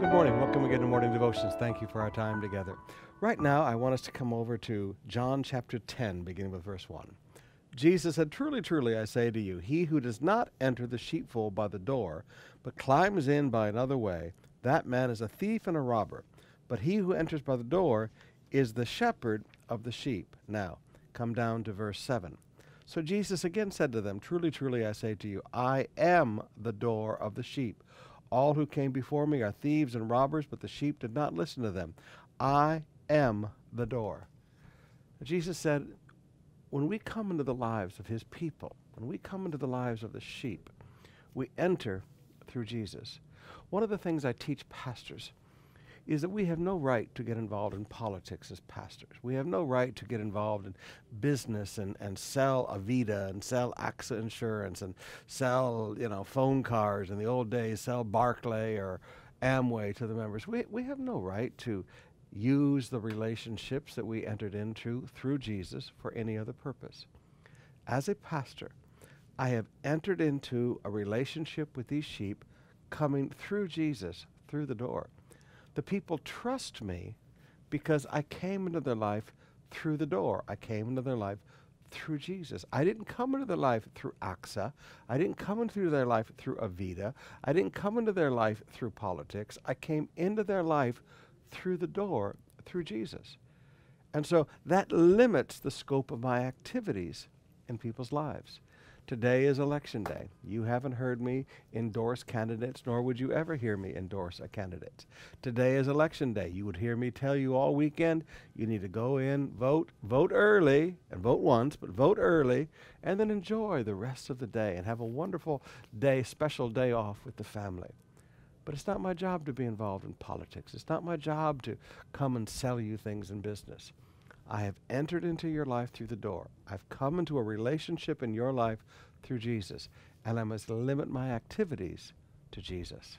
Good morning. Welcome again to Morning Devotions. Thank you for our time together. Right now, I want us to come over to John chapter 10, beginning with verse 1. Jesus said, Truly, truly, I say to you, he who does not enter the sheepfold by the door, but climbs in by another way, that man is a thief and a robber. But he who enters by the door is the shepherd of the sheep. Now, come down to verse 7. So Jesus again said to them, Truly, truly, I say to you, I am the door of the sheep. All who came before me are thieves and robbers, but the sheep did not listen to them. I am the door. Jesus said, when we come into the lives of his people, when we come into the lives of the sheep, we enter through Jesus. One of the things I teach pastors is that we have no right to get involved in politics as pastors. We have no right to get involved in business and, and sell Avita and sell AXA insurance and sell, you know, phone cars in the old days, sell Barclay or Amway to the members. We, we have no right to use the relationships that we entered into through Jesus for any other purpose. As a pastor, I have entered into a relationship with these sheep coming through Jesus, through the door. The people trust me because I came into their life through the door. I came into their life through Jesus. I didn't come into their life through AXA. I didn't come into their life through Avita. I didn't come into their life through politics. I came into their life through the door, through Jesus. And so that limits the scope of my activities in people's lives. Today is election day. You haven't heard me endorse candidates, nor would you ever hear me endorse a candidate. Today is election day. You would hear me tell you all weekend you need to go in, vote, vote early, and vote once, but vote early, and then enjoy the rest of the day and have a wonderful day, special day off with the family. But it's not my job to be involved in politics. It's not my job to come and sell you things in business. I have entered into your life through the door. I've come into a relationship in your life through Jesus, and I must limit my activities to Jesus.